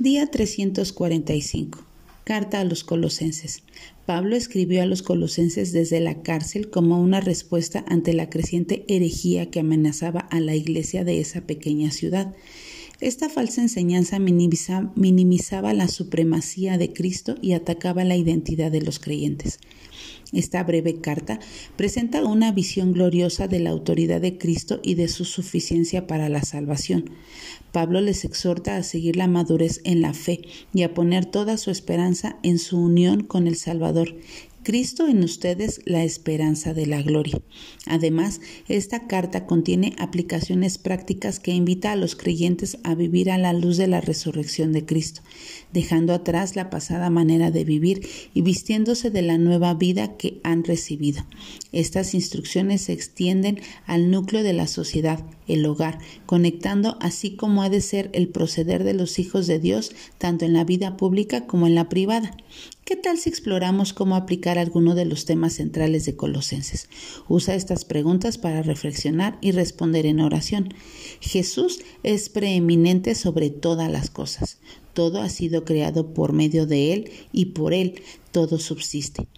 Día 345. Carta a los colosenses. Pablo escribió a los colosenses desde la cárcel como una respuesta ante la creciente herejía que amenazaba a la iglesia de esa pequeña ciudad. Esta falsa enseñanza minimizaba la supremacía de Cristo y atacaba la identidad de los creyentes. Esta breve carta presenta una visión gloriosa de la autoridad de Cristo y de su suficiencia para la salvación. Pablo les exhorta a seguir la madurez en la fe y a poner toda su esperanza en su unión con el Salvador, Cristo en ustedes la esperanza de la gloria. Además, esta carta contiene aplicaciones prácticas que invita a los creyentes a vivir a la luz de la resurrección de Cristo, dejando atrás la pasada manera de vivir y vistiéndose de la nueva vida que han recibido. Estas instrucciones se extienden al núcleo de la sociedad, el hogar, conectando así como ha de ser el proceder de los hijos de Dios, tanto en la vida pública como en la privada. ¿Qué tal si exploramos cómo aplicar alguno de los temas centrales de Colosenses? Usa estas preguntas para reflexionar y responder en oración. Jesús es preeminente sobre todas las cosas. Todo ha sido creado por medio de Él y por Él todo subsiste.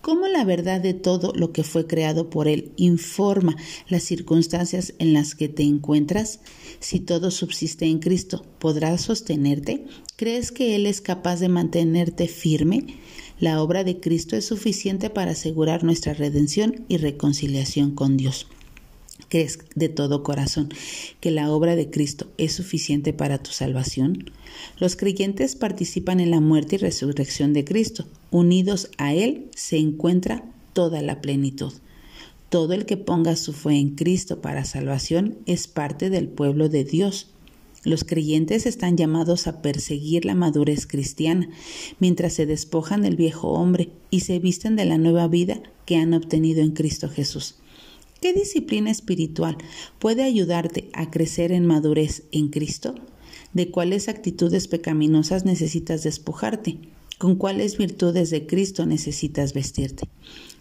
¿Cómo la verdad de todo lo que fue creado por Él informa las circunstancias en las que te encuentras? Si todo subsiste en Cristo, ¿podrás sostenerte? ¿Crees que Él es capaz de mantenerte firme? La obra de Cristo es suficiente para asegurar nuestra redención y reconciliación con Dios crees de todo corazón que la obra de Cristo es suficiente para tu salvación? Los creyentes participan en la muerte y resurrección de Cristo. Unidos a Él se encuentra toda la plenitud. Todo el que ponga su fe en Cristo para salvación es parte del pueblo de Dios. Los creyentes están llamados a perseguir la madurez cristiana, mientras se despojan del viejo hombre y se visten de la nueva vida que han obtenido en Cristo Jesús. ¿Qué disciplina espiritual puede ayudarte a crecer en madurez en Cristo? ¿De cuáles actitudes pecaminosas necesitas despojarte? ¿Con cuáles virtudes de Cristo necesitas vestirte?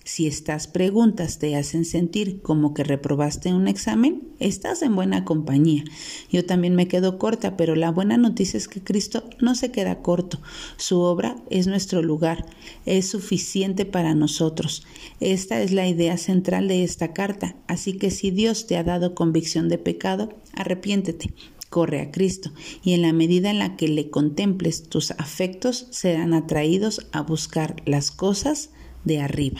Si estas preguntas te hacen sentir como que reprobaste un examen, estás en buena compañía. Yo también me quedo corta, pero la buena noticia es que Cristo no se queda corto. Su obra es nuestro lugar, es suficiente para nosotros. Esta es la idea central de esta carta. Así que si Dios te ha dado convicción de pecado, arrepiéntete corre a Cristo, y en la medida en la que le contemples, tus afectos serán atraídos a buscar las cosas de arriba.